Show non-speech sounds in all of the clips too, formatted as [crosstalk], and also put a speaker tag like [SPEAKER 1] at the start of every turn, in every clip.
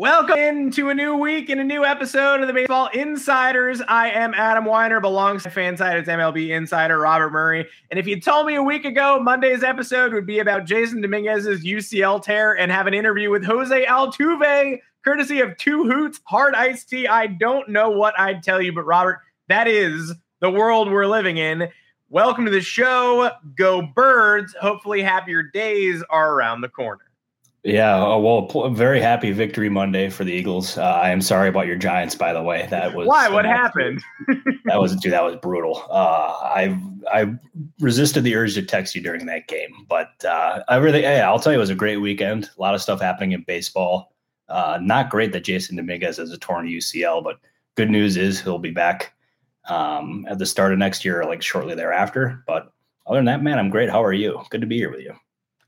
[SPEAKER 1] Welcome into a new week and a new episode of the Baseball Insiders. I am Adam Weinrib, belongs to Fanside. It's MLB Insider Robert Murray. And if you told me a week ago Monday's episode would be about Jasson Dominguez's UCL tear and have an interview with Jose Altuve, courtesy of Two Hoots Hard Iced Tea, I don't know what I'd tell you. But Robert, that is the world we're living in. Welcome to the show. Go Birds. Hopefully, happier days are around the corner.
[SPEAKER 2] Yeah, uh, well, very happy victory Monday for the Eagles. Uh, I am sorry about your Giants, by the way. That was
[SPEAKER 1] why. What happened? [laughs]
[SPEAKER 2] that was dude. That was brutal. Uh, I I resisted the urge to text you during that game, but uh, I really, yeah, I'll tell you, it was a great weekend. A lot of stuff happening in baseball. Uh, not great that Jasson Dominguez has a torn UCL, but good news is he'll be back um, at the start of next year, like shortly thereafter. But other than that, man, I'm great. How are you? Good to be here with you.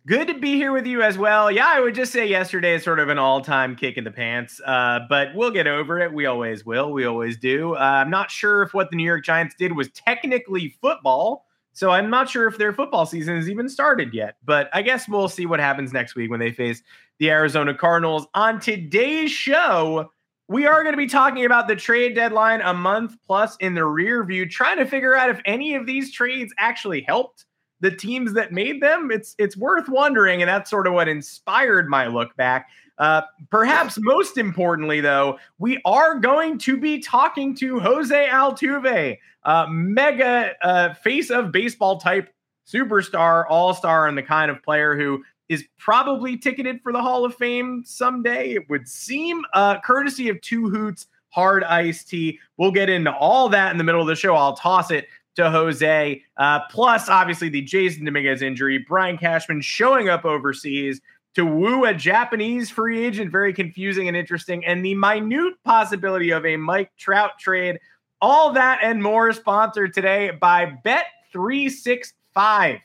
[SPEAKER 1] Good to be here with you as well. Yeah, I would just say yesterday is sort of an all time kick in the pants, uh, but we'll get over it. We always will. We always do. Uh, I'm not sure if what the New York Giants did was technically football. So I'm not sure if their football season has even started yet, but I guess we'll see what happens next week when they face the Arizona Cardinals. On today's show, we are going to be talking about the trade deadline a month plus in the rear view, trying to figure out if any of these trades actually helped the teams that made them, it's it's worth wondering, and that's sort of what inspired my look back. Uh, perhaps most importantly, though, we are going to be talking to Jose Altuve, uh, mega uh, face of baseball type superstar, all star, and the kind of player who is probably ticketed for the Hall of Fame someday. It would seem, uh, courtesy of Two Hoots Hard Iced Tea. We'll get into all that in the middle of the show. I'll toss it to Jose. Uh, plus, obviously, the Jasson Dominguez injury, Brian Cashman showing up overseas to woo a Japanese free agent, very confusing and interesting, and the minute possibility of a Mike Trout trade. All that and more sponsored today by Bet365.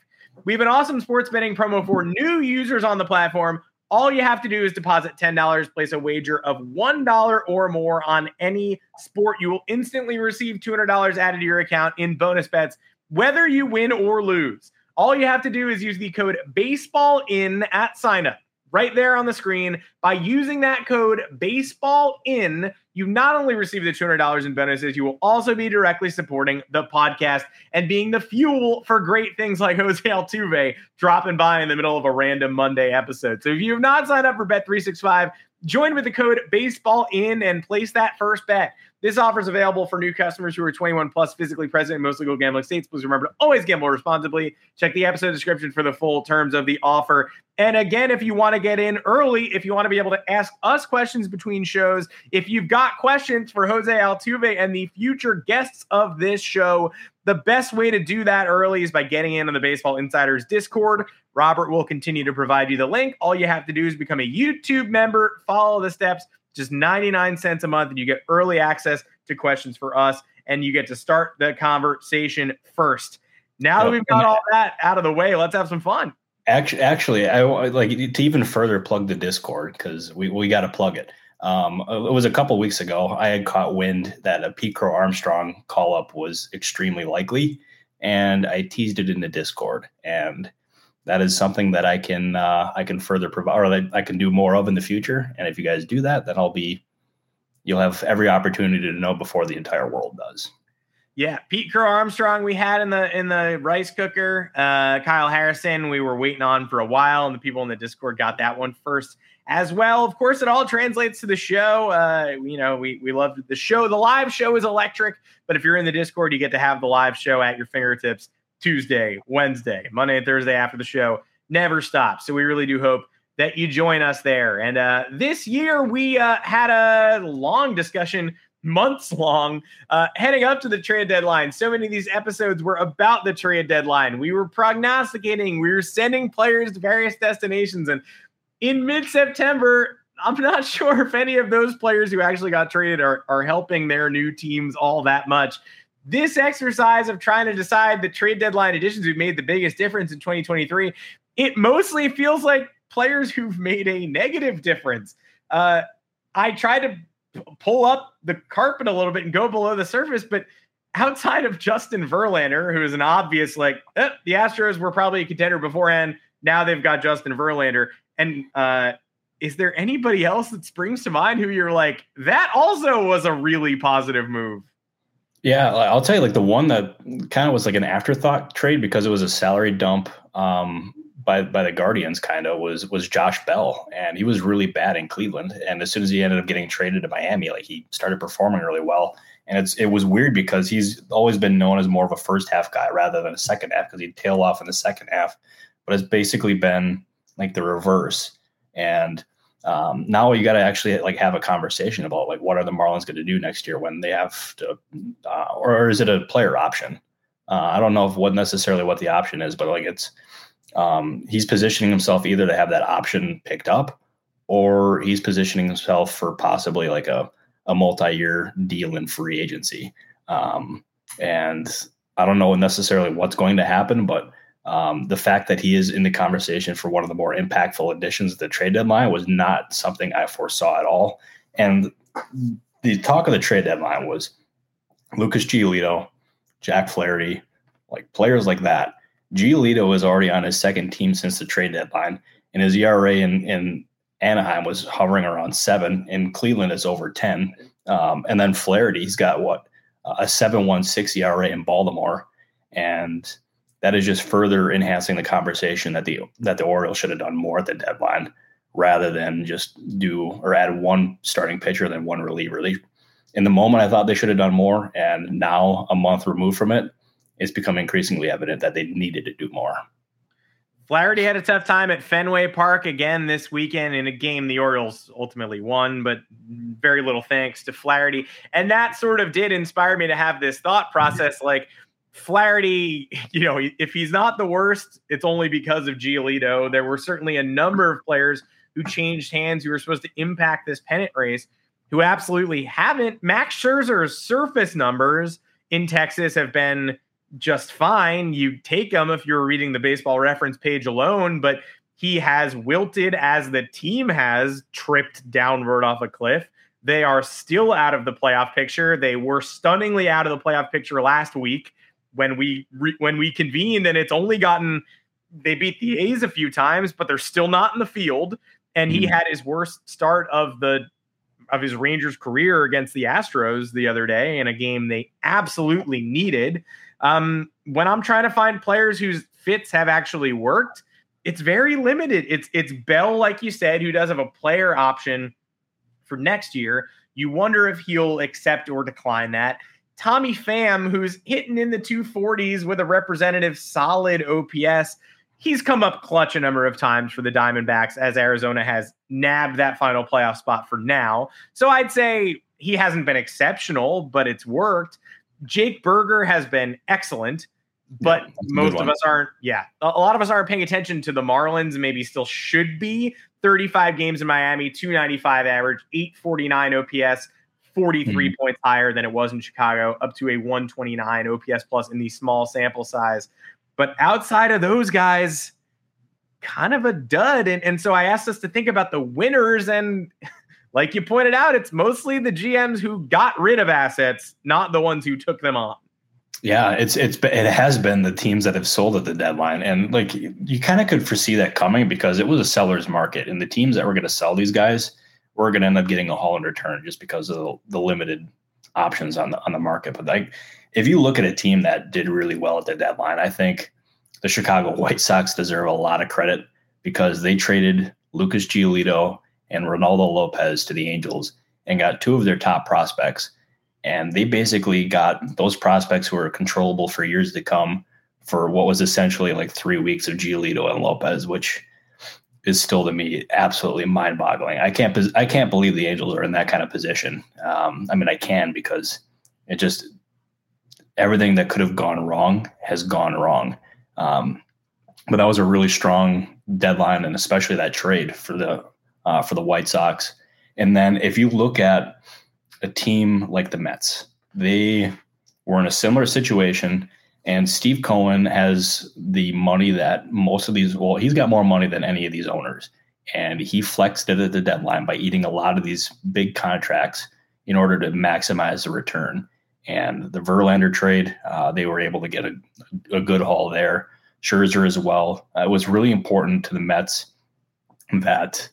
[SPEAKER 1] We have an awesome sports betting promo for new users on the platform. All you have to do is deposit $10, place a wager of $1 or more on any sport. You will instantly receive $200 added to your account in bonus bets, whether you win or lose. All you have to do is use the code baseball in at signup right there on the screen. By using that code baseball in, you not only receive the $200 in bonuses, you will also be directly supporting the podcast and being the fuel for great things like Jose Altuve dropping by in the middle of a random Monday episode. So if you have not signed up for Bet365, join with the code baseball in and place that first bet. This offer is available for new customers who are 21 plus, physically present in most legal gambling states. Please remember to always gamble responsibly. Check the episode description for the full terms of the offer. And again, if you want to get in early, if you want to be able to ask us questions between shows, if you've got questions for Jose Altuve and the future guests of this show, the best way to do that early is by getting in on the Baseball Insiders Discord. Robert will continue to provide you the link. All you have to do is become a YouTube member, follow the steps just 99 cents a month, and you get early access to questions for us, and you get to start the conversation first. Now that we've got all that out of the way, let's have some fun.
[SPEAKER 2] Actually, actually, I like to even further plug the Discord because we, we got to plug it. Um, it was a couple weeks ago. I had caught wind that a Pete Crow Armstrong call up was extremely likely, and I teased it in the Discord. And that is something that I can uh, I can further provide or that I can do more of in the future. And if you guys do that, then I'll be you'll have every opportunity to know before the entire world does.
[SPEAKER 1] Yeah, Pete Crow Armstrong we had in the in the rice cooker. Uh, Kyle Harrison we were waiting on for a while, and the people in the Discord got that one first. as well. Of course, it all translates to the show. Uh, you know, we we love the show. The live show is electric, but if you're in the Discord, you get to have the live show at your fingertips Tuesday, Wednesday, Monday, and Thursday after the show. Never stops. So we really do hope that you join us there. And uh, this year we uh, had a long discussion months long uh, heading up to the trade deadline. So many of these episodes were about the trade deadline. We were prognosticating, we were sending players to various destinations. And in mid September, I'm not [laughs] sure if any of those players who actually got traded are, are helping their new teams all that much. This exercise of trying to decide the trade deadline additions who made the biggest difference in 2023, it mostly feels like players who've made a negative difference. Uh, I tried to pull up the carpet a little bit and go below the surface. But outside of Justin Verlander, who is an obvious like eh, the Astros were probably a contender beforehand. Now they've got Justin Verlander. And uh, is there anybody else that springs to mind who you're like that also was a really positive move?
[SPEAKER 2] Yeah, I'll tell you, like the one that kind of was like an afterthought trade because it was a salary dump. Um, by by the Guardians kind of was was Josh Bell, and he was really bad in Cleveland. And as soon as he ended up getting traded to Miami, like he started performing really well. And it's it was weird because he's always been known as more of a first half guy rather than a second half because he'd tail off in the second half. But it's basically been like the reverse. And um, now you got to actually like have a conversation about like what are the Marlins going to do next year when they have to, uh, or is it a player option? Uh, I don't know if what necessarily what the option is, but like it's um, he's positioning himself either to have that option picked up or he's positioning himself for possibly like a, a multi-year deal in free agency. Um, and I don't know necessarily what's going to happen, but um, the fact that he is in the conversation for one of the more impactful additions of the trade deadline was not something I foresaw at all. And the talk of the trade deadline was Lucas Giolito, Jack Flaherty, like players like that Giolito is already on his second team since the trade deadline, and his ERA in, in Anaheim was hovering around seven. In Cleveland, it's over 10. Um, and then Flaherty, he's got what, a 7.16 ERA in Baltimore. And that is just further enhancing the conversation that the that the Orioles should have done more at the deadline rather than just do or add one starting pitcher than one reliever. They, in the moment, I thought they should have done more, and now a month removed from it, it's become increasingly evident that they needed to do more.
[SPEAKER 1] Flaherty had a tough time at Fenway Park again this weekend in a game the Orioles ultimately won, but very little thanks to Flaherty. And that sort of did inspire me to have this thought process like, Flaherty, [laughs] you know, if he's not the worst, it's only because of Giolito. There were certainly a number of players who changed hands who were supposed to impact this pennant race who absolutely haven't. Max Scherzer's surface numbers in Texas have been just fine. You take him if you're reading the baseball reference page alone, but he has wilted as the team has tripped downward off a cliff. They are still out of the playoff picture. They were stunningly out of the playoff picture last week when we re- when we convened, and it's only gotten they beat the A's a few times, but they're still not in the field. And he mm-hmm. had his worst start of the of his Rangers career against the Astros the other day in a game they absolutely needed. Um, when I'm trying to find players whose fits have actually worked, it's very limited. It's it's Bell, like you said, who does have a player option for next year. You wonder if he'll accept or decline that. Tommy Pham, who's hitting in the 240s with a representative solid OPS, he's come up clutch a number of times for the Diamondbacks as Arizona has nabbed that final playoff spot for now. So I'd say he hasn't been exceptional, but it's worked. Jake Burger has been excellent, but yeah, most of us aren't. Yeah, a lot of us aren't paying attention to the Marlins. Maybe still should be. 35 games in Miami, 295 average, 849 OPS, 43 mm-hmm. points higher than it was in Chicago, up to a 129 OPS plus in the small sample size. But outside of those guys, kind of a dud. And, and so I asked us to think about the winners and [laughs] like you pointed out, it's mostly the GMs who got rid of assets, not the ones who took them on.
[SPEAKER 2] Yeah, it's it's it has been the teams that have sold at the deadline, and like you, you kind of could foresee that coming because it was a seller's market, and the teams that were going to sell these guys were going to end up getting a haul in return just because of the, the limited options on the on the market. But like, if you look at a team that did really well at the deadline, I think the Chicago [laughs] White Sox deserve a lot of credit because they traded Lucas Giolito and Reynaldo Lopez to the Angels and got two of their top prospects. And they basically got those prospects who were controllable for years to come for what was essentially like three weeks of Giolito and Lopez, which is still to me absolutely mind-boggling. I can't I can't believe the Angels are in that kind of position. Um, I mean, I can because it just everything that could have gone wrong has gone wrong. Um, but that was a really strong deadline, and especially that trade for the uh, for the White Sox. And then if you look at a team like the Mets, they were in a similar situation. And Steve Cohen has the money that most of these, well, he's got more money than any of these owners. And he flexed it at the deadline by eating a lot of these big contracts in order to maximize the return. And the Verlander trade, uh, they were able to get a, a good haul there. Scherzer as well. Uh, it was really important to the Mets that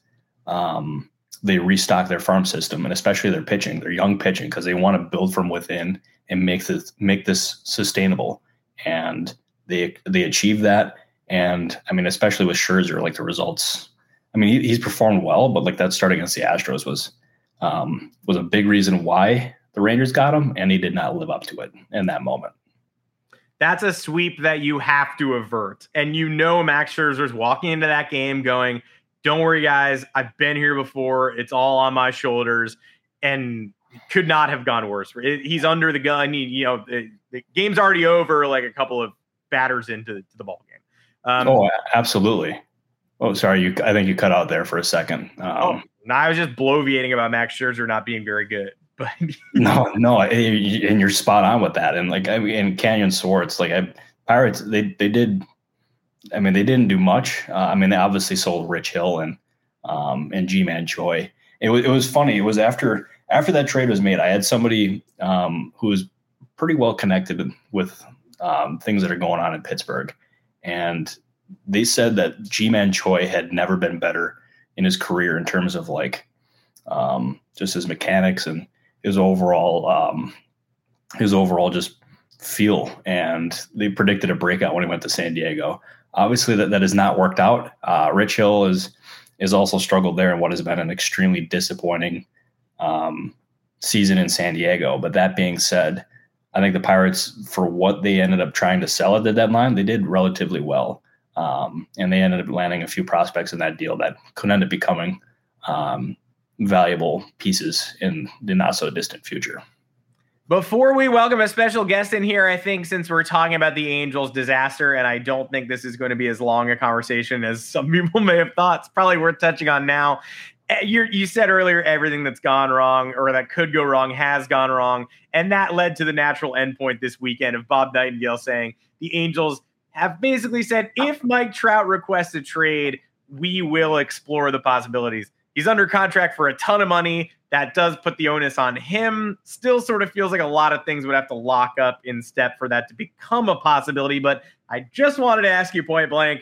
[SPEAKER 2] um, they restock their farm system and especially their pitching, their young pitching, because they want to build from within and make this make this sustainable. And they they achieve that. And I mean, especially with Scherzer, like the results. I mean, he, he's performed well, but like that start against the Astros was um, was a big reason why the Rangers got him, and he did not live up to it in that moment.
[SPEAKER 1] That's a sweep that you have to avert, and you know Max Scherzer's walking into that game going, "Don't worry, guys. I've been here before. It's all on my shoulders." And could not have gone worse. He's under the gun. He, you know, the, the, game's already over. Like a couple of batters into the, the ball game.
[SPEAKER 2] Um, oh, absolutely. Oh, sorry. You, I think you cut out there for a second. Um, oh,
[SPEAKER 1] no, I was just bloviating about Max Scherzer not being very good. [laughs] But [laughs]
[SPEAKER 2] no, no, and you're spot on with that. And like, I mean, in Canyon Swartz, like I, Pirates, they they did. I mean, they didn't do much. Uh, I mean, they obviously sold Rich Hill and um, and Ji-Man Choi. It was it was funny. It was after after that trade was made, I had somebody um, who was pretty well connected with um, things that are going on in Pittsburgh, and they said that Ji-Man Choi had never been better in his career in terms of like um, just his mechanics and his overall um, his overall just feel. And they predicted a breakout when he went to San Diego. Obviously, that that has not worked out. Uh, Rich Hill is is also struggled there in what has been an extremely disappointing um, season in San Diego. But that being said, I think the Pirates, for what they ended up trying to sell at the deadline, they did relatively well. Um, and they ended up landing a few prospects in that deal that could end up becoming um, valuable pieces in the not so distant future.
[SPEAKER 1] Before we welcome a special guest in here, I think since we're talking about the Angels disaster, and I don't think this is going to be as long a conversation as some [laughs] people may have thought, it's probably worth touching on now. Eh, you you said earlier everything that's gone wrong or that could go wrong has gone wrong, and that led to the natural endpoint this weekend of Bob Nightingale saying the Angels have basically said if Mike Trout requests a trade, we will explore the possibilities. He's under contract for a ton of money. That does put the onus on him. Still, sort of feels like a lot of things would have to lock up in step for that to become a possibility. But I just wanted to ask you point blank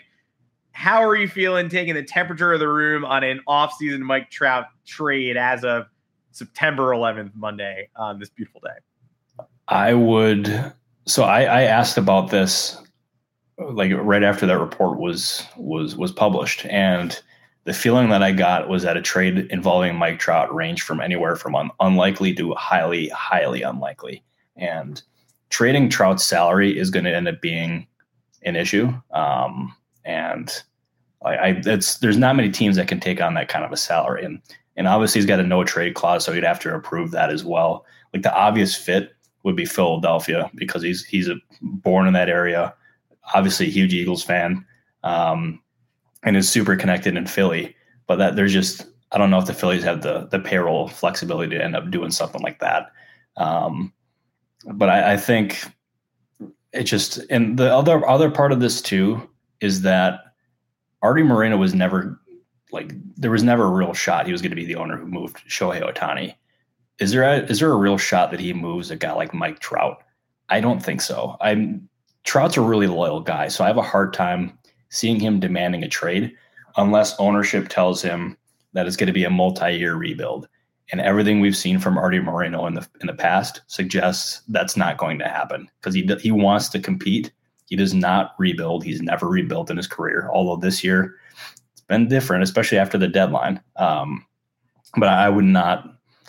[SPEAKER 1] how are you feeling taking the temperature of the room on an offseason Mike Trout trade as of September 11th, Monday, on this beautiful day?
[SPEAKER 2] I would. So I, I asked about this like right after that report was was was published, and the feeling that I got was that a trade involving Mike Trout ranged from anywhere from un- unlikely to highly, highly unlikely. And trading Trout's salary is going to end up being an issue. Um, and I, I it's there's not many teams that can take on that kind of a salary, and and obviously he's got a no trade clause, so he'd have to approve that as well. Like the obvious fit would be Philadelphia because he's he's a, born in that area, obviously a huge Eagles fan, um, and is super connected in Philly. But that there's just I don't know if the Phillies have the the payroll flexibility to end up doing something like that. Um, but I, I think it just and the other other part of this too is that Arte Moreno was never like there was never a real shot he was going to be the owner who moved Shohei Ohtani. Is there a, is there a real shot that he moves a guy like Mike Trout? I don't think so. I'm Trout's a really loyal guy, so I have a hard time seeing him demanding a trade unless ownership tells him that it's going to be a multi-year rebuild. And everything we've seen from Arte Moreno in the in the past suggests that's not going to happen because he he wants to compete he does not rebuild. He's never rebuilt in his career. Although this year it's been different, especially after the deadline. Um, but I would not.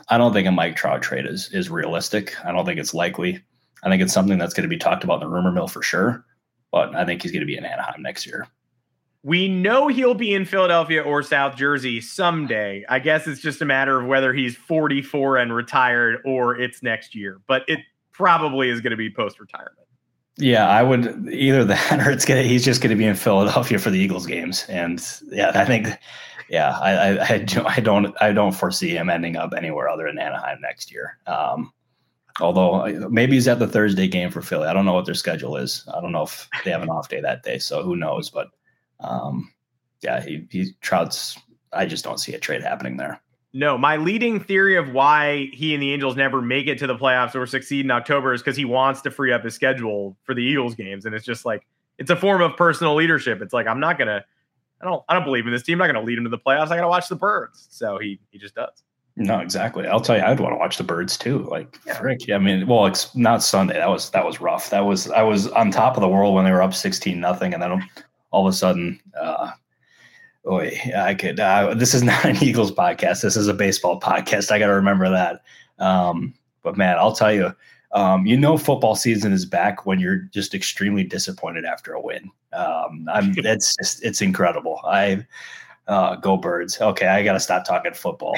[SPEAKER 2] I don't think a Mike Trout trade is is realistic. I don't think it's likely. I think it's something that's going to be talked about in the rumor mill for sure. But I think he's going to be in Anaheim next year.
[SPEAKER 1] We know he'll be in Philadelphia or South Jersey someday. I guess it's just a matter of whether he's 44 and retired or it's next year. But it probably is going to be post retirement.
[SPEAKER 2] Yeah, I would either that [laughs] or it's gonna. He's just to be in Philadelphia for the Eagles games, and yeah, I think, yeah, I, I, I don't, I don't, I don't foresee him ending up anywhere other than Anaheim next year. Um, although maybe he's at the Thursday game for Philly. I don't know what their schedule is. I don't know if they have an off day that day, so who knows? But um, yeah, he he Trout's. I just don't see a trade happening there.
[SPEAKER 1] No, my leading theory of why he and the Angels never make it to the playoffs or succeed in October is because he wants to free up his schedule for the Eagles games, and it's just like it's a form of personal leadership. It's like I'm not gonna, I don't, I don't believe in this team. I'm not gonna lead him to the playoffs. I gotta watch the birds. So he he just does.
[SPEAKER 2] No, exactly. I'll tell you, I'd want to watch the birds too. Like, yeah. frick. I mean, well, it's not Sunday. That was that was rough. That was I was on top of the world when they were up sixteen nothing, and then all of a sudden, uh, oh, I could. Uh, this is [laughs] not an Eagles podcast. This is a baseball podcast. I got to remember that. Um, but man, I'll tell you, um, you know, football season is back when you're just extremely disappointed after a win. Um, I'm. [laughs] it's just it's incredible. I uh, go birds. Okay, I got to stop talking football.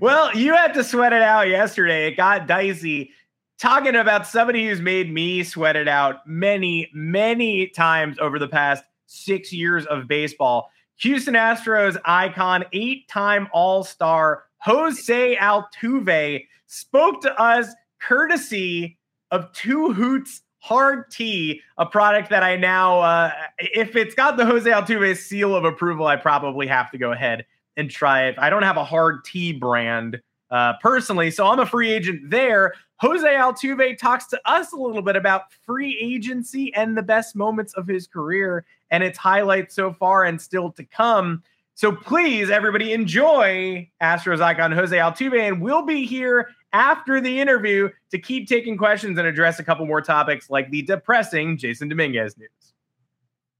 [SPEAKER 1] Well, you had to sweat it out yesterday. It got dicey. Talking about somebody who's made me sweat it out many, many times over the past six years of baseball. Houston Astros icon, eight time All Star Jose Altuve spoke to us courtesy of Two Hoots Hard Tea, a product that I now, uh, if it's got the Jose Altuve seal of approval, I probably have to go ahead and try it. I don't have a hard tea brand uh, personally, so I'm a free agent there. Jose Altuve talks to us a little bit about free agency and the best moments of his career and its highlights so far and still to come. So please, everybody, enjoy Astros icon Jose Altuve, and we'll be here after the interview to keep taking questions and address a couple more topics like the depressing Jasson Dominguez news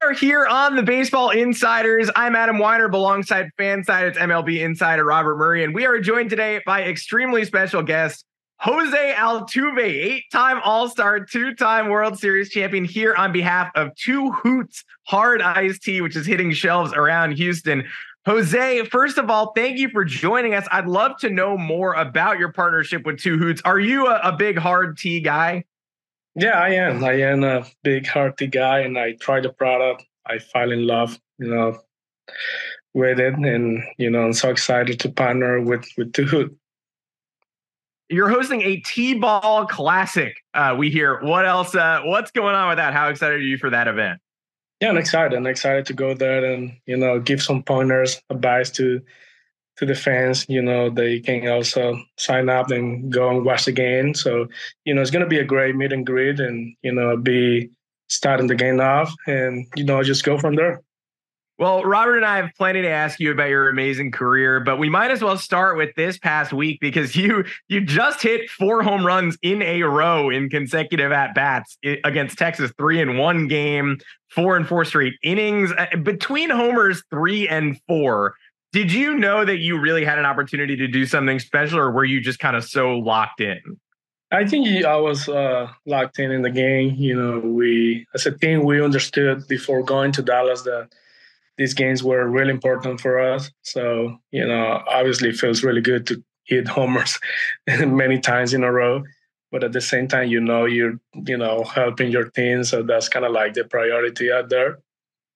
[SPEAKER 1] are here on the Baseball Insiders. I'm Adam Weinrib, alongside Fansided's MLB insider Robert Murray, and we are joined today by extremely special guest Jose Altuve, eight-time All-Star, two-time World Series champion, here on behalf of Two Hoots Hard Iced Tea, which is hitting shelves around Houston. Jose, first of all, thank you for joining us. I'd love to know more about your partnership with Two Hoots. Are you a, a big hard tea guy?
[SPEAKER 3] Yeah, I am. I am a big hearty guy, and I try the product. I fell in love, you know, with it, and you know, I'm so excited to partner with with Two
[SPEAKER 1] You're hosting a T-ball classic. Uh, we hear. What else? Uh, what's going on with that? How excited are you for that event?
[SPEAKER 3] Yeah, I'm excited. I'm excited to go there and you know give some pointers, advice to to the fans. You know, they can also sign up and go and watch the game. So, you know, it's going to be a great meet and greet and, you know, be starting the game off and, you know, just go from there.
[SPEAKER 1] Well, Robert and I have plenty to ask you about your amazing career, but we might as well start with this past week because [laughs] you you just hit four home runs in a row in consecutive at bats against Texas, three in one game, four and four straight innings uh, between homers three and four. Did you know that you really had an opportunity to do something special, or were you just kind of so locked in?
[SPEAKER 3] I think I was uh, locked in in the game. You know, we as a team we understood before going to Dallas that these games were really important for us. So, you know, obviously it feels really good to hit [laughs] homers many times in a row. But at the same time, you know, you're, you know, helping your team. So that's kind of like the priority out there.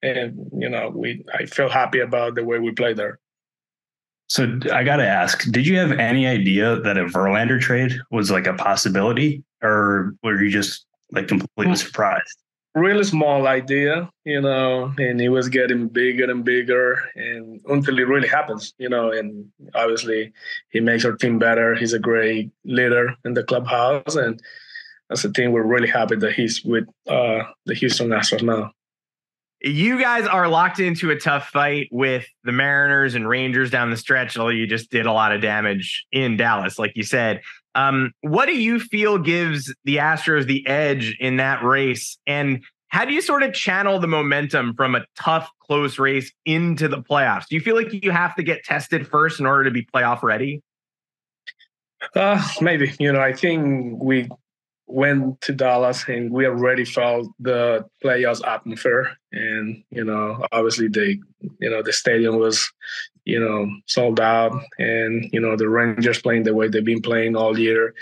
[SPEAKER 3] And, you know, we I feel happy about the way we play there.
[SPEAKER 2] So I got to ask, did you have any idea that a Verlander trade was like a possibility or were you just like completely surprised?
[SPEAKER 3] really small idea, you know, and it was getting bigger and bigger and until it really happens, you know, and obviously he makes our team better. He's a great leader in the clubhouse and as a team we're really happy that he's with uh, the Houston Astros now.
[SPEAKER 1] You guys are locked into a tough fight with the Mariners and Rangers down the stretch, although you just did a lot of damage in Dallas, like you said. Um, what do you feel gives the Astros the edge in that race? And how do you sort of channel the momentum from a tough, close race into the playoffs? Do you feel like you have to get tested first in order to be playoff ready?
[SPEAKER 3] Uh, maybe. You know, I think we went to Dallas and we already felt the playoffs atmosphere. And, you know, obviously they, you know, the stadium was, you know, sold out and, you know, the Rangers playing the way they've been playing all year.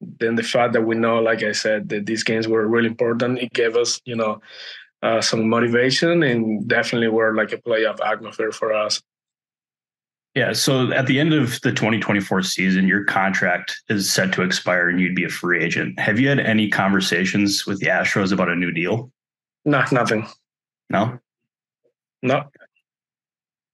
[SPEAKER 3] Then the fact that we know, like I said, that these games were really important, it gave us, you know, uh, some motivation and definitely were like a playoff atmosphere for us.
[SPEAKER 2] Yeah. So at the end of the 2024 season, your contract is set to expire and you'd be a free agent. Have you had any conversations with the Astros about a new deal?
[SPEAKER 3] No, nothing.
[SPEAKER 2] No?
[SPEAKER 3] No.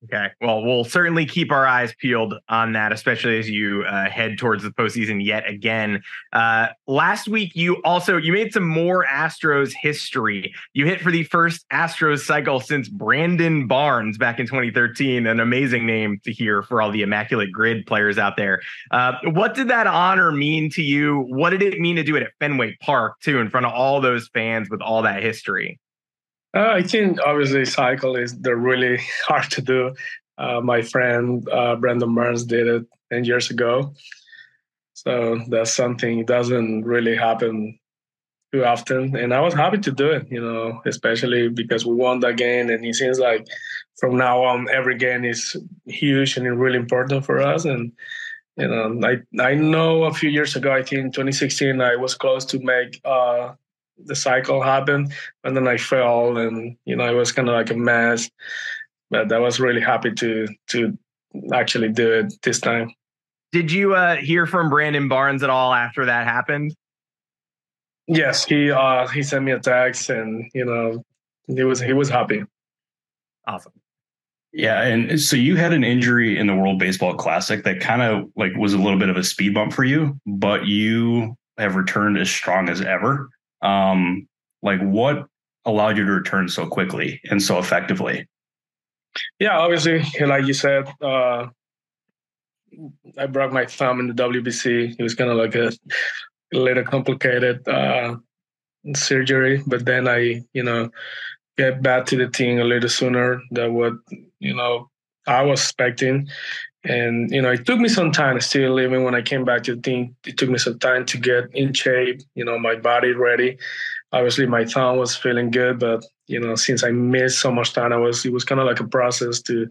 [SPEAKER 1] Okay. Well, we'll certainly keep our eyes peeled on that, especially as you uh, head towards the postseason yet again. Uh, last week, you also you made some more Astros history. You hit for the first Astros cycle since Brandon Barnes back in 2013. An amazing name to hear for all the immaculate grid players out there. Uh, what did that honor mean to you? What did it mean to do it at Fenway Park too, in front of all those fans with all that history?
[SPEAKER 3] Uh, I think obviously cycle is they're really [laughs] hard to do. Uh, my friend uh, Brandon Barnes did it 10 years ago. So that's something that doesn't really happen too often. And I was happy to do it, you know, especially because we won that game. And it seems like from now on, every game is huge and really important for us. And, you know, I, I know a few years ago, I think 2016, I was close to make uh, the cycle happened and then I fell and you know it was kind of like a mess but I was really happy to to actually do it this time.
[SPEAKER 1] Did you uh, hear from Brandon Barnes at all after that happened?
[SPEAKER 3] Yes, he uh, he sent me a text and you know he was he was happy.
[SPEAKER 1] Awesome.
[SPEAKER 2] Yeah, and so you had an injury in the World Baseball Classic that kind of like was a little bit of a speed bump for you, but you have returned as strong as ever. Um, like what allowed you to return so quickly and so effectively?
[SPEAKER 3] Yeah, obviously, like you said, uh, I broke my thumb in the WBC. It was kind of like a, little complicated uh, surgery, but then I, you know, get back to the team a little sooner than what you know I was expecting. And you know, it took me some time. Still, even when I came back to team, it took me some time to get in shape. You know, my body ready. Obviously, my thumb was feeling good, but you know, since I missed so much time, I was it was kind of like a process to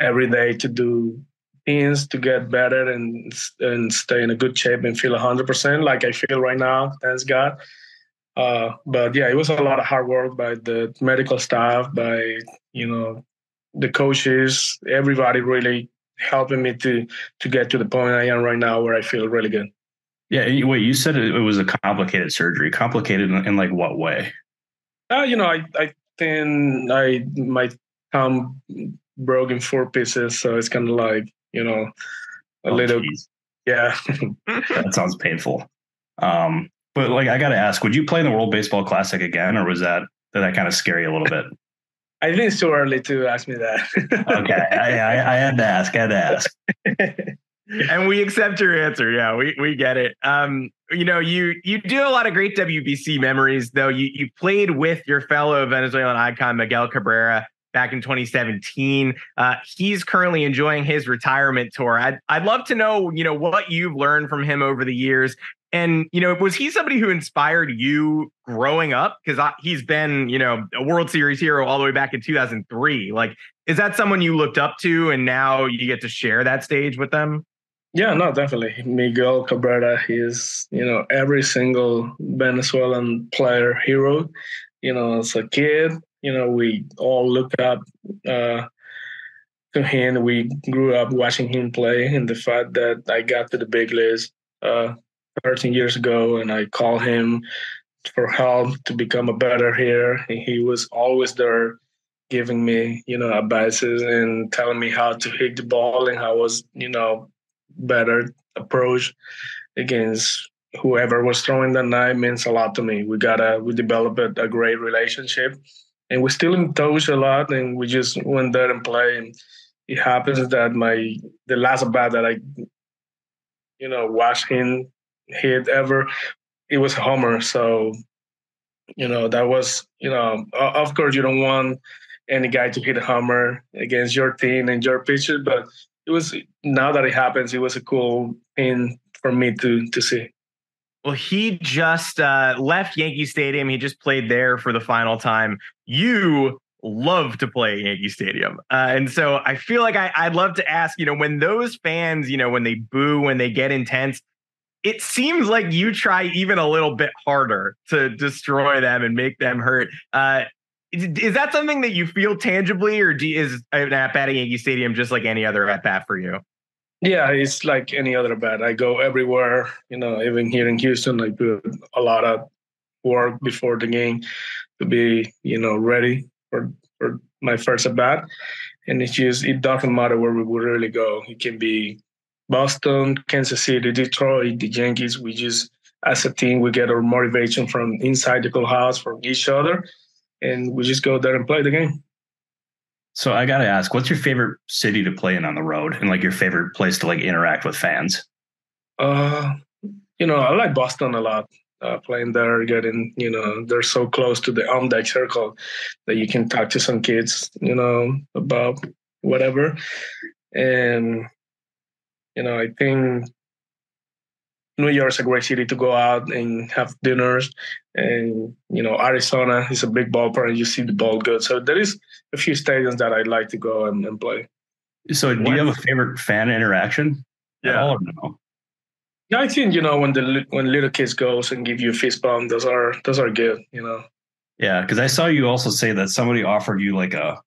[SPEAKER 3] every day to do things to get better and and stay in a good shape and feel 100% like I feel right now. Thanks God. Uh, but yeah, it was a lot of hard work by the medical staff, by you know the coaches, everybody really helping me to to get to the point I am right now where I feel really good.
[SPEAKER 2] Yeah, wait, you said it, was a complicated surgery. Complicated in, in like what way?
[SPEAKER 3] Uh, you know, I I think I my thumb broke in four pieces, so it's kind of like you know a oh, little. Geez. Yeah,
[SPEAKER 2] that sounds painful. Um, but like, I got to ask, would you play in the World Baseball Classic again, or was that did that kind of scare you a little bit?
[SPEAKER 3] I think it's too early to ask me that. [laughs]
[SPEAKER 2] okay, I, I, I, had to ask. I had to ask. [laughs]
[SPEAKER 1] and we accept your answer. Yeah, we we get it. Um, you know, you you do a lot of great WBC memories, though. You you played with your fellow Venezuelan icon Miguel Cabrera back in 2017. Uh, he's currently enjoying his retirement tour. I'd I'd love to know, you know, what you've learned from him over the years. And you know, was he somebody who inspired you growing up? Because he's been, you know, a World Series hero all the way back in 2003. Like, is that someone you looked up to, and now you get to share that stage with them?
[SPEAKER 3] Yeah, no, definitely. Miguel Cabrera, he is, you know, every single Venezuelan player hero. You know, as a kid, you know, we all look up uh, to him. We grew up watching him play, and the fact that I got to the big leagues uh, 13 years ago, and I called him for help to become a better hitter. He was always there, giving me, you know, advices and telling me how to hit the ball and how was, you know, better approach against whoever was throwing that night means a lot to me. We got a we developed a great relationship, and we're still in touch a lot. And we just went there and play. And it happens that my the last bat that I, you know, watched him hit ever, it was a homer. So, you know, that was you know, of course you don't want any guy to hit a homer against your team and your pitcher, but it was now that it happens, it was a cool thing for me to to see.
[SPEAKER 1] Well, he just uh, left Yankee Stadium. He just played there for the final time. You love to play Yankee Stadium, uh, and so I feel like I, I'd love to ask. You know, when those fans, you know, when they boo, when they get intense, it seems like you try even a little bit harder to destroy them and make them hurt. Uh, is that something that you feel tangibly, or is an at bat at Yankee Stadium just like any other at bat for you?
[SPEAKER 3] Yeah, it's like any other bat. I go everywhere. You know, even here in Houston, I do a lot of work before the game to be, you know, ready for for my first at bat. And it's just it doesn't matter where we would really go. It can be Boston, Kansas City, Detroit, the Yankees. We just as a team we get our motivation from inside the clubhouse from each other and we just go there and play the game.
[SPEAKER 2] So I got to ask, what's your favorite city to play in on the road, and like your favorite place to like interact with fans?
[SPEAKER 3] Uh, you know, I like Boston a lot. Uh, playing there, getting you know, they're so close to the on deck circle that you can talk to some kids, you know, about whatever. And you know, I think New York's a great city to go out and have dinners. And, you know, Arizona is a big ballpark and you see the ball good. So there is a few stadiums that I'd like to go and, and play.
[SPEAKER 2] So do you have a favorite fan interaction?
[SPEAKER 3] Yeah. No? Yeah, I think, you know, when the when little kids goes and give you a fist bump, those are those are good, you know.
[SPEAKER 2] Yeah, because I saw you also say that somebody offered you like a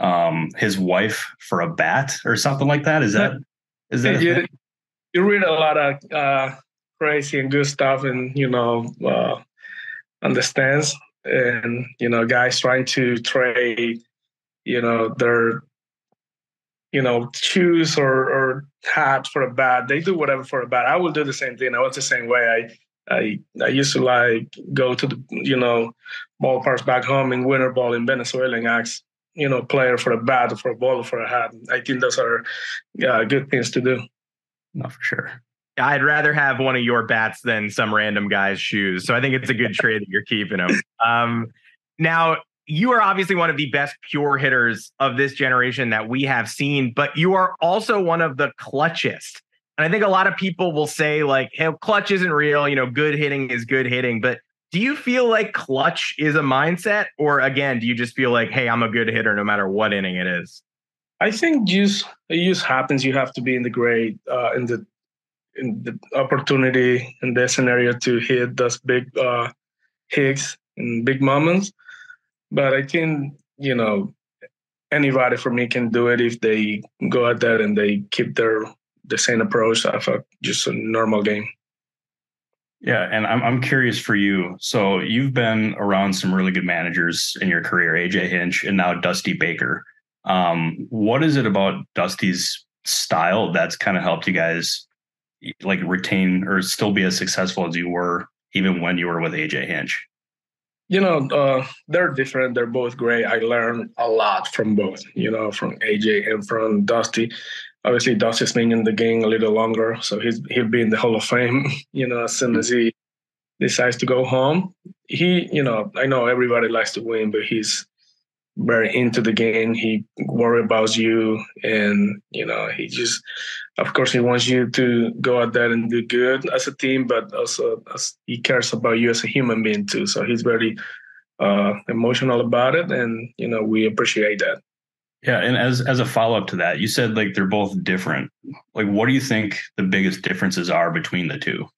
[SPEAKER 2] um his wife for a bat or something like that. Is that is that
[SPEAKER 3] you, you read a lot of uh crazy and good stuff and you know uh, understands and you know guys trying to trade you know their you know shoes or or hat for a bat. They do whatever for a bat. I will do the same thing. I was the same way. I i i used to like go to the you know ballparks back home in winter ball in venezuela and ask you know player for a bat or for a ball for a hat i think those are yeah good things to do
[SPEAKER 2] no for sure
[SPEAKER 1] I'd rather have one of your bats than some random guy's shoes. So I think it's a good trade that you're keeping them. Um, now, you are obviously one of the best pure hitters of this generation that we have seen, but you are also one of the clutchest. And I think a lot of people will say, like, hey, clutch isn't real. You know, good hitting is good hitting. But do you feel like clutch is a mindset? Or again, do you just feel like, hey, I'm a good hitter no matter what inning it is?
[SPEAKER 3] I think use use happens. You have to be in the grade uh, in the in the opportunity in this scenario to hit those big uh, hits and big moments. But I think you know anybody for me can do it if they go out there and they keep their the same approach of a, just a normal game.
[SPEAKER 2] Yeah, and I'm I'm curious for you. So you've been around some really good managers in your career, AJ Hinch and now Dusty Baker. Um, what is it about Dusty's style that's kind of helped you guys like retain or still be as successful as you were even when you were with AJ Hinch?
[SPEAKER 3] you know, uh, they're different. They're both great. I learned a lot from both, you know, from AJ and from Dusty. Obviously, Dusty's been in the game a little longer, so he's he'll be in the Hall of Fame, [laughs] you know, as soon as he decides to go home. He, you know, I know everybody likes to win, but he's very into the game. He worry about you, and you know, he just, of course, he wants you to go out there and do good as a team, but also he cares about you as a human being too. So he's very uh, emotional about it, and you know, we appreciate that.
[SPEAKER 2] Yeah, and as as a follow up to that, you said like they're both different. Like, what do you think the biggest differences are between the two?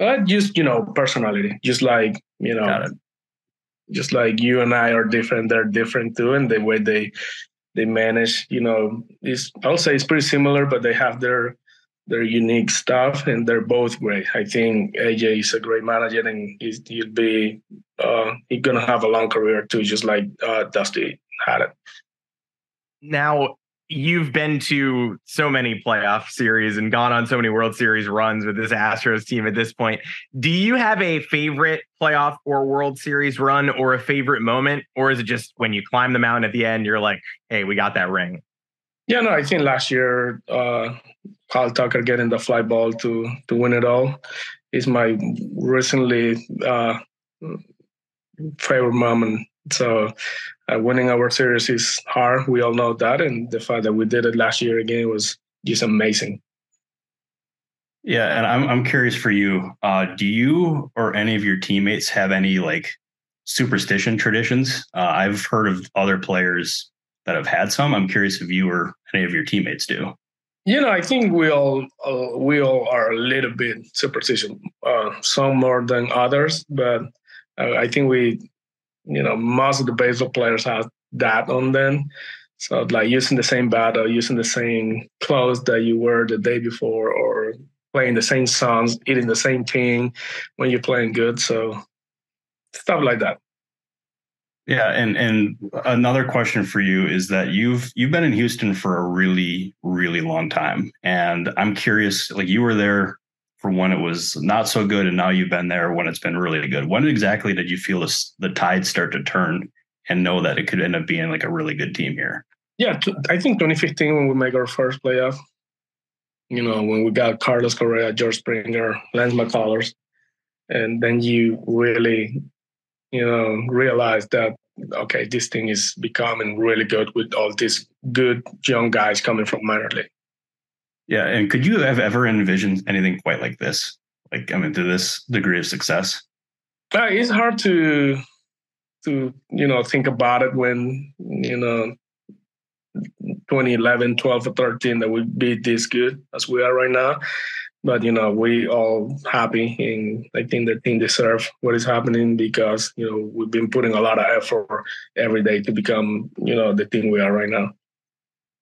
[SPEAKER 3] Uh, just you know, personality. Just like you know, just like you and I are different, they're different too, and the way they they manage, you know, is I'll say it's pretty similar, but they have their their unique stuff, and they're both great. I think AJ is a great manager, and he's, he'll be uh, he's gonna have a long career too, just like uh, Dusty had it.
[SPEAKER 1] Now, you've been to so many playoff series and gone on so many World Series runs with this Astros team at this point. Do you have a favorite playoff or World Series run or a favorite moment? Or is it just when you climb the mountain at the end, you're like, hey, we got that ring?
[SPEAKER 3] Yeah, no, I think last year, uh, Kyle Tucker getting the fly ball to to win it all is my recently uh, favorite moment. So uh, winning our series is hard. We all know that, and the fact that we did it last year again was just amazing.
[SPEAKER 2] Yeah, and I'm I'm curious for you. Uh, do you or any of your teammates have any like superstition traditions? Uh, I've heard of other players that have had some. I'm curious if you or any of your teammates do.
[SPEAKER 3] You know, I think we all uh, we all are a little bit superstitious. Uh, some more than others, but uh, I think we you know, most of the baseball players have that on them. So like using the same bat or using the same clothes that you were the day before or playing the same songs, eating the same thing when you're playing good. So stuff like that.
[SPEAKER 2] Yeah, and and another question for you is that you've you've been in Houston for a really really long time, and I'm curious. Like you were there for when it was not so good, and now you've been there when it's been really good. When exactly did you feel this, the tide start to turn and know that it could end up being like a really good team here?
[SPEAKER 3] Yeah, I think 2015 when we make our first playoff. You know, when we got Carlos Correa, George Springer, Lance McCullers, and then you really, you know, realize that okay, this thing is becoming really good with all these good young guys coming from minor league.
[SPEAKER 2] Yeah, and could you have ever envisioned anything quite like this? Like, I mean, to this degree of success?
[SPEAKER 3] Uh, it's hard to to you know think about it when you know 2011 12 or 13 that would be this good as we are right now but you know we all happy and i think the team deserve what is happening because you know we've been putting a lot of effort every day to become you know the team we are right now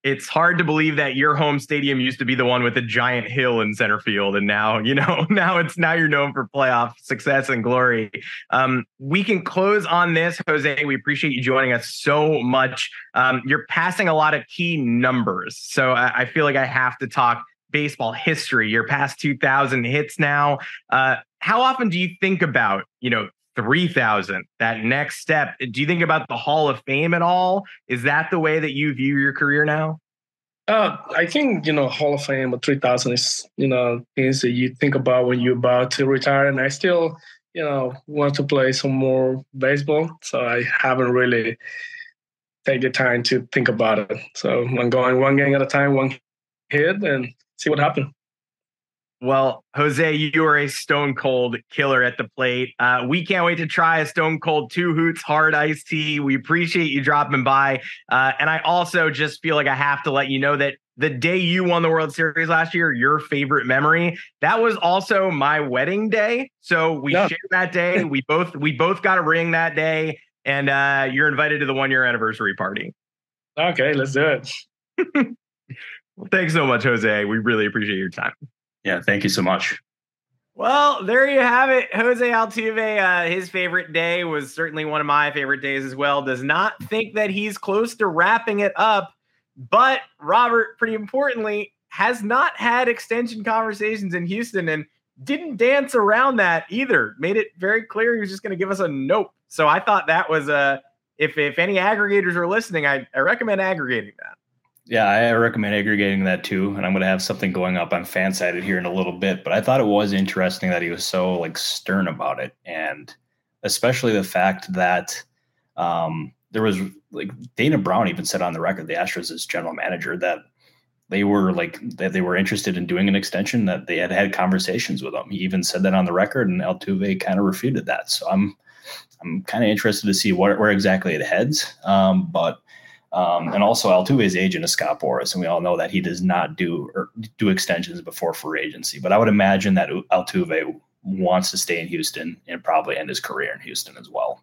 [SPEAKER 1] it's hard to believe that your home stadium used to be the one with a giant hill in center field and now you know [laughs] now it's now you're known for playoff success and glory. Um, we can close on this jose. We appreciate you joining us so much. Um, you're passing a lot of key numbers so I, I, feel like i have to talk baseball history. You're past 2000 hits now. Uh, how often do you think about you know 3000 that next step. Do you think about the hall of fame at all? Is that the way that you view your career now?
[SPEAKER 3] Uh, i think you know hall of fame or 3000 is you know things that you think about when you're about to retire. And i still you know want to play some more baseball so i haven't really take the time to think about it. So i'm going one game at a time one hit and see what happens
[SPEAKER 1] well, Jose, you are a stone cold killer at the plate. Uh, we can't wait to try a stone cold two hoots hard iced tea. We appreciate you dropping by. Uh, and I also just feel like I have to let you know that the day you won the World Series last year, your favorite memory, that was also my wedding day. So we yeah. shared that day. [laughs] We both we both got a ring that day, and uh, you're invited to the one year anniversary party.
[SPEAKER 3] Okay, let's do it. [laughs]
[SPEAKER 1] well, thanks so much, Jose. We really appreciate your time.
[SPEAKER 2] Yeah, thank you so much.
[SPEAKER 1] Well, there you have it. Jose Altuve, uh, his favorite day was certainly one of my favorite days as well. Does not think that he's close to wrapping it up, but Robert, pretty importantly, has not had extension conversations in Houston. And didn't dance around that either. Made it very clear he was just going to give us a nope. So I thought that was a if if any aggregators are listening, I, I recommend aggregating that.
[SPEAKER 2] Yeah, I recommend aggregating that too. And I'm going to have something going up on Fansided here in a little bit. But I thought it was interesting that he was so like stern about it, and especially the fact that um, there was like Dana Brown even said on the record, the Astros' general manager, that they were like that they were interested in doing an extension, that they had had conversations with him. He even said that on the record, and Altuve kind of refuted that. So I'm I'm kind of interested to see where, where exactly it heads. Um, but um, and also Altuve's agent is Scott Boras, and we all know that he does not do or do extensions before free agency. But I would imagine that Altuve wants to stay in Houston and probably end his career in Houston as well.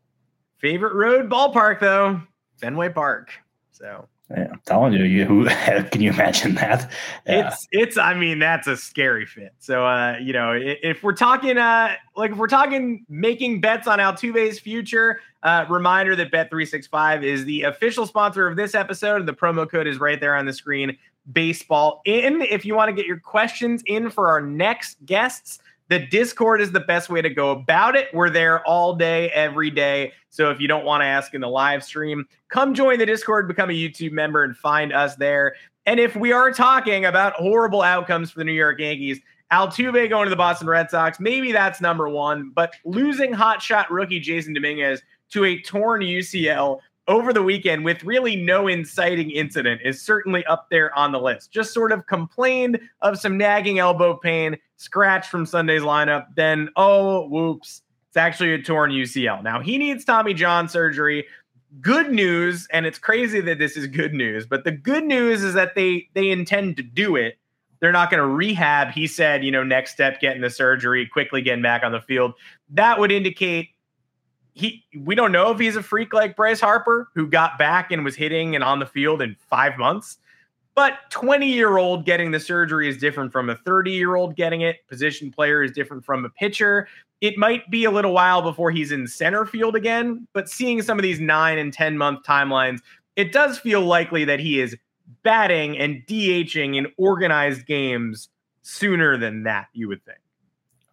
[SPEAKER 1] Favorite road ballpark though, Fenway Park. So
[SPEAKER 2] yeah, I'm telling you, you who can you imagine that?
[SPEAKER 1] Yeah. It's it's I mean that's a scary fit. So uh, you know, if we're talking uh like if we're talking making bets on Altuve's future, uh reminder that Bet365 is the official sponsor of this episode and the promo code is right there on the screen. Baseball in if you want to get your questions in for our next guests. The Discord is the best way to go about it. We're there all day, every day. So if you don't want to ask in the live stream, come join the Discord, become a YouTube member, and find us there. And if we are talking about horrible outcomes for the New York Yankees, Altuve going to the Boston Red Sox, maybe that's number one. But losing hotshot rookie Jasson Dominguez to a torn UCL over the weekend with really no inciting incident is certainly up there on the list. Just sort of complained of some nagging elbow pain, scratch from Sunday's lineup, then, oh, whoops, it's actually a torn UCL. Now, he needs Tommy John surgery. Good news, and it's crazy that this is good news, but the good news is that they they intend to do it. They're not going to rehab. He said, you know, next step getting the surgery, quickly getting back on the field. That would indicate he we don't know if he's a freak like Bryce Harper who got back and was hitting and on the field in 5 months. But 20 year old getting the surgery is different from a 30 year old getting it. Position player is different from a pitcher. It might be a little while before he's in center field again, but seeing some of these nine and 10 month timelines, it does feel likely that he is batting and DHing in organized games sooner than that, you would think.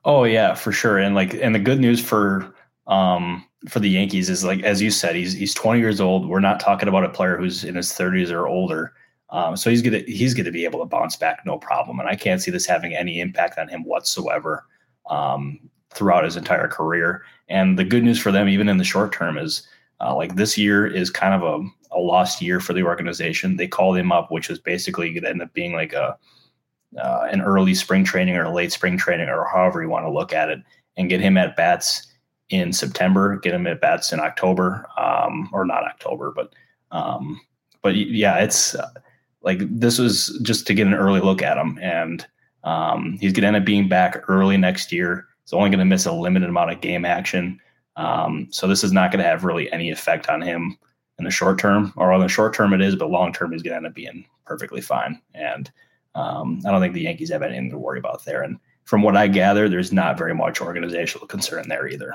[SPEAKER 2] Oh yeah, for sure. And like and the good news for um for the Yankees is like as you said, he's he's 20 years old. We're not talking about a player who's in his 30s or older. Um, so he's gonna he's gonna be able to bounce back no problem. And I can't see this having any impact on him whatsoever um, throughout his entire career. And the good news for them, even in the short term, is uh, like this year is kind of a, a lost year for the organization. They called him up, which is basically going to end up being like a uh, an early spring training or a late spring training or however you want to look at it, and get him at bats in September, get him at bats in October, um, or not October, but um, but yeah, it's uh, like this was just to get an early look at him, and um, he's going to end up being back early next year. He's only going to miss a limited amount of game action, um, so this is not going to have really any effect on him in the short term, or on the short term it is, but long term he's going to end up being perfectly fine. And um, I don't think the Yankees have anything to worry about there. And from what I gather, there's not very much organizational concern there either.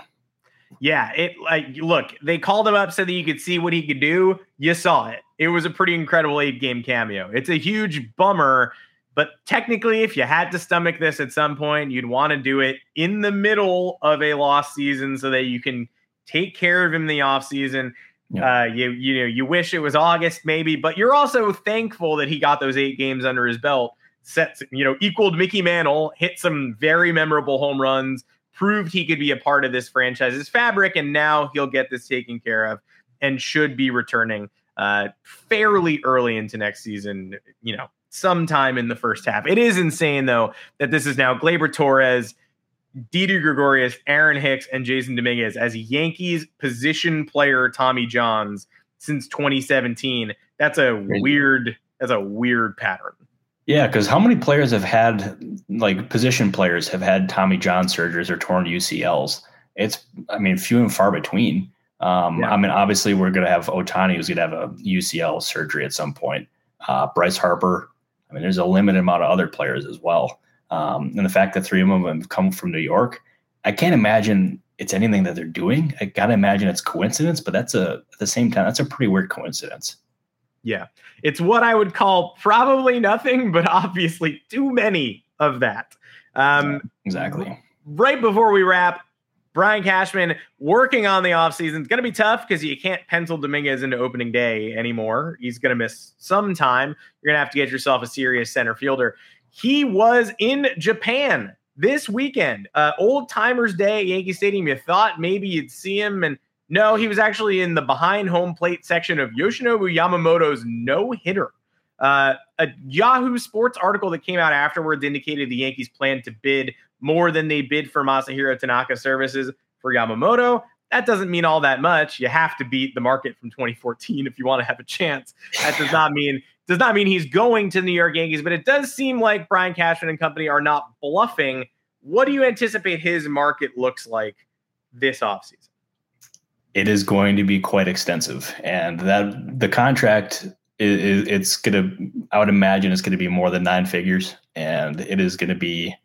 [SPEAKER 1] Yeah, it like look, they called him up so that you could see what he could do. You saw it. It was a pretty incredible eight game cameo. It's a huge bummer, but technically, if you had to stomach this at some point, you'd want to do it in the middle of a lost season so that you can take care of him in the off season. Yeah. Uh, you you know you wish it was August maybe, but you're also thankful that he got those eight games under his belt. Sets you know equaled Mickey Mantle, hit some very memorable home runs proved he could be a part of this franchise's fabric, and now he'll get this taken care of and should be returning uh, fairly early into next season. You know, sometime in the first half. It is insane though that this is now Gleyber Torres, Didi Gregorius, Aaron Hicks, and Jasson Dominguez as Yankees position player Tommy Johns since 2017. That's a weird. That's a weird pattern.
[SPEAKER 2] Yeah, because how many players have had like position players have had Tommy John surgeries or torn UCLs? It's I mean few and far between. Um, yeah. I mean, obviously we're going to have Ohtani who's going to have a UCL surgery at some point. Uh, Bryce Harper. I mean, there's a limited amount of other players as well. Um, and the fact that three of them have come from New York, I can't imagine it's anything that they're doing. I gotta imagine it's coincidence, but that's a at the same time that's a pretty weird coincidence.
[SPEAKER 1] Yeah. It's what I would call probably nothing, but obviously too many of that. Um,
[SPEAKER 2] exactly.
[SPEAKER 1] Right before we wrap, Brian Cashman working on the offseason. It's going to be tough because you can't pencil Dominguez into opening day anymore. He's going to miss some time. You're going to have to get yourself a serious center fielder. He was in Japan this weekend, uh, Old Timers Day at Yankee Stadium. You thought maybe you'd see him, and no, he was actually in the behind home plate section of Yoshinobu Yamamoto's no hitter. Uh, a Yahoo Sports article that came out afterwards indicated the Yankees plan to bid more than they bid for Masahiro Tanaka services for Yamamoto. That doesn't mean all that much. You have to beat the market from 2014 if you want to have a chance. That does not mean does not mean he's going to the New York Yankees, but it does seem like Brian Cashman and company are not bluffing. What do you anticipate his market looks like this offseason?
[SPEAKER 2] It is going to be quite extensive, and that the contract is, it's to. I would imagine it's going to be more than nine figures, and it is going to be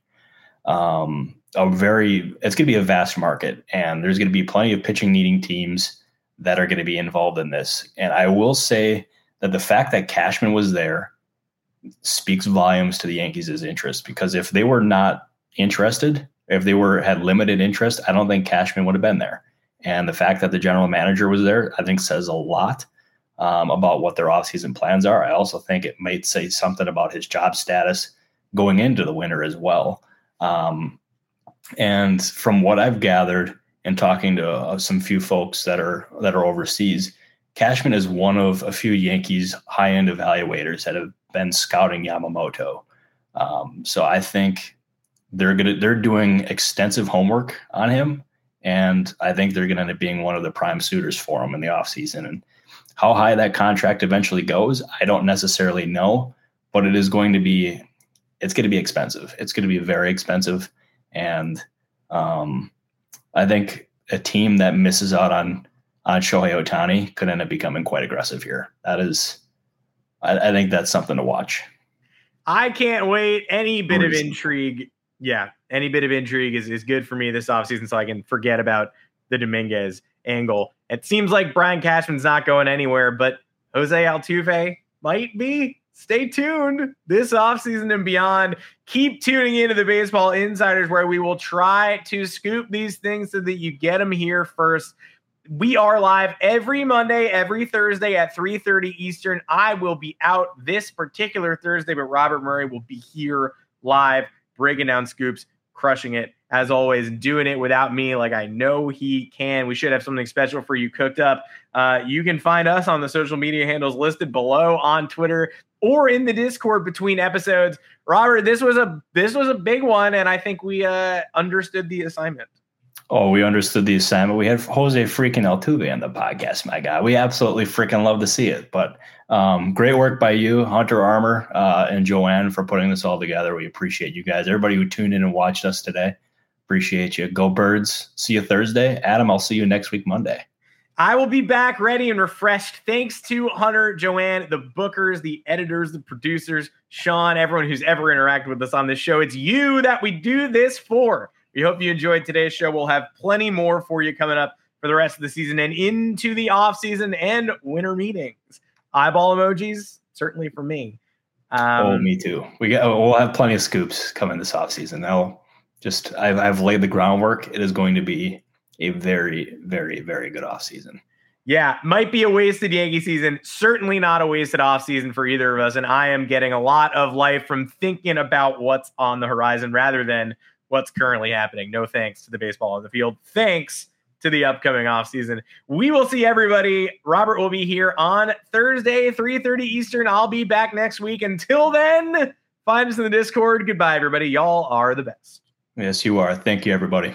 [SPEAKER 2] um, a very it's to be a vast market. And there's going to be plenty of pitching needing teams that are going to be involved in this. And i will say that the fact that cashman was there speaks volumes to the yankees' interest because if they were not interested if they were had limited interest i don't think cashman would have been there and the fact that the general manager was there i think says a lot um, about what their offseason plans are. I also think it might say something about his job status going into the winter as well. Um, and from what I've gathered and talking to uh, some few folks that are that are overseas, Cashman is one of a few Yankees high end evaluators that have been scouting Yamamoto. Um, so I think they're gonna they're doing extensive homework on him, and I think they're gonna end up being one of the prime suitors for him in the offseason. And how high that contract eventually goes, I don't necessarily know, but it is going to be it's going to be expensive. It's going to be very expensive, and um, I think a team that misses out on on Shohei Ohtani could end up becoming quite aggressive here. That is, I, I think that's something to watch.
[SPEAKER 1] I can't wait. Any bit of intrigue, yeah, any bit of intrigue is, is good for me this offseason so I can forget about the Dominguez angle. It seems like Brian Cashman's not going anywhere, but Jose Altuve might be stay tuned this offseason and beyond. Keep tuning into the Baseball Insiders, where we will try to scoop these things so that you get them here first. We are live every Monday, every Thursday at 3:30 Eastern. I will be out this particular Thursday, but Robert Murray will be here live, breaking down scoops, crushing it as always, doing it without me like I know he can. We should have something special for you cooked up. Uh, you can find us on the social media handles listed below on Twitter or in the Discord between episodes. Robert, this was a this was a big one, and I think we uh, understood the assignment.
[SPEAKER 2] Oh, we understood the assignment. We had Jose freaking Altuve on the podcast, my guy. We absolutely freaking love to see it. But um, great work by you, Hunter Armour, uh, and Joanne for putting this all together. We appreciate you guys. Everybody who tuned in and watched us today, appreciate you. Go Birds. See you Thursday. Adam, I'll see you next week, Monday.
[SPEAKER 1] I will be back ready and refreshed. Thanks to Hunter, Joanne, the bookers, the editors, the producers, Sean, everyone who's ever interacted with us on this show. It's you that we do this for. We hope you enjoyed today's show. We'll have plenty more for you coming up for the rest of the season and into the off season and winter meetings. Eyeball emojis, certainly for me.
[SPEAKER 2] Um, oh, me too. We get, we'll have plenty of scoops coming this off season. I'll just I've, I've laid the groundwork. It is going to be a very, very, very good offseason.
[SPEAKER 1] Yeah, might be a wasted Yankee season. Certainly not a wasted offseason for either of us. And I am getting a lot of life from thinking about what's on the horizon rather than what's currently happening. No thanks to the baseball on the field. Thanks to the upcoming offseason. We will see everybody. Robert will be here on Thursday, 3:30 Eastern. I'll be back next week. Until then, find us in the Discord. Goodbye, everybody. Y'all are the best.
[SPEAKER 2] Yes, you are. Thank you, everybody.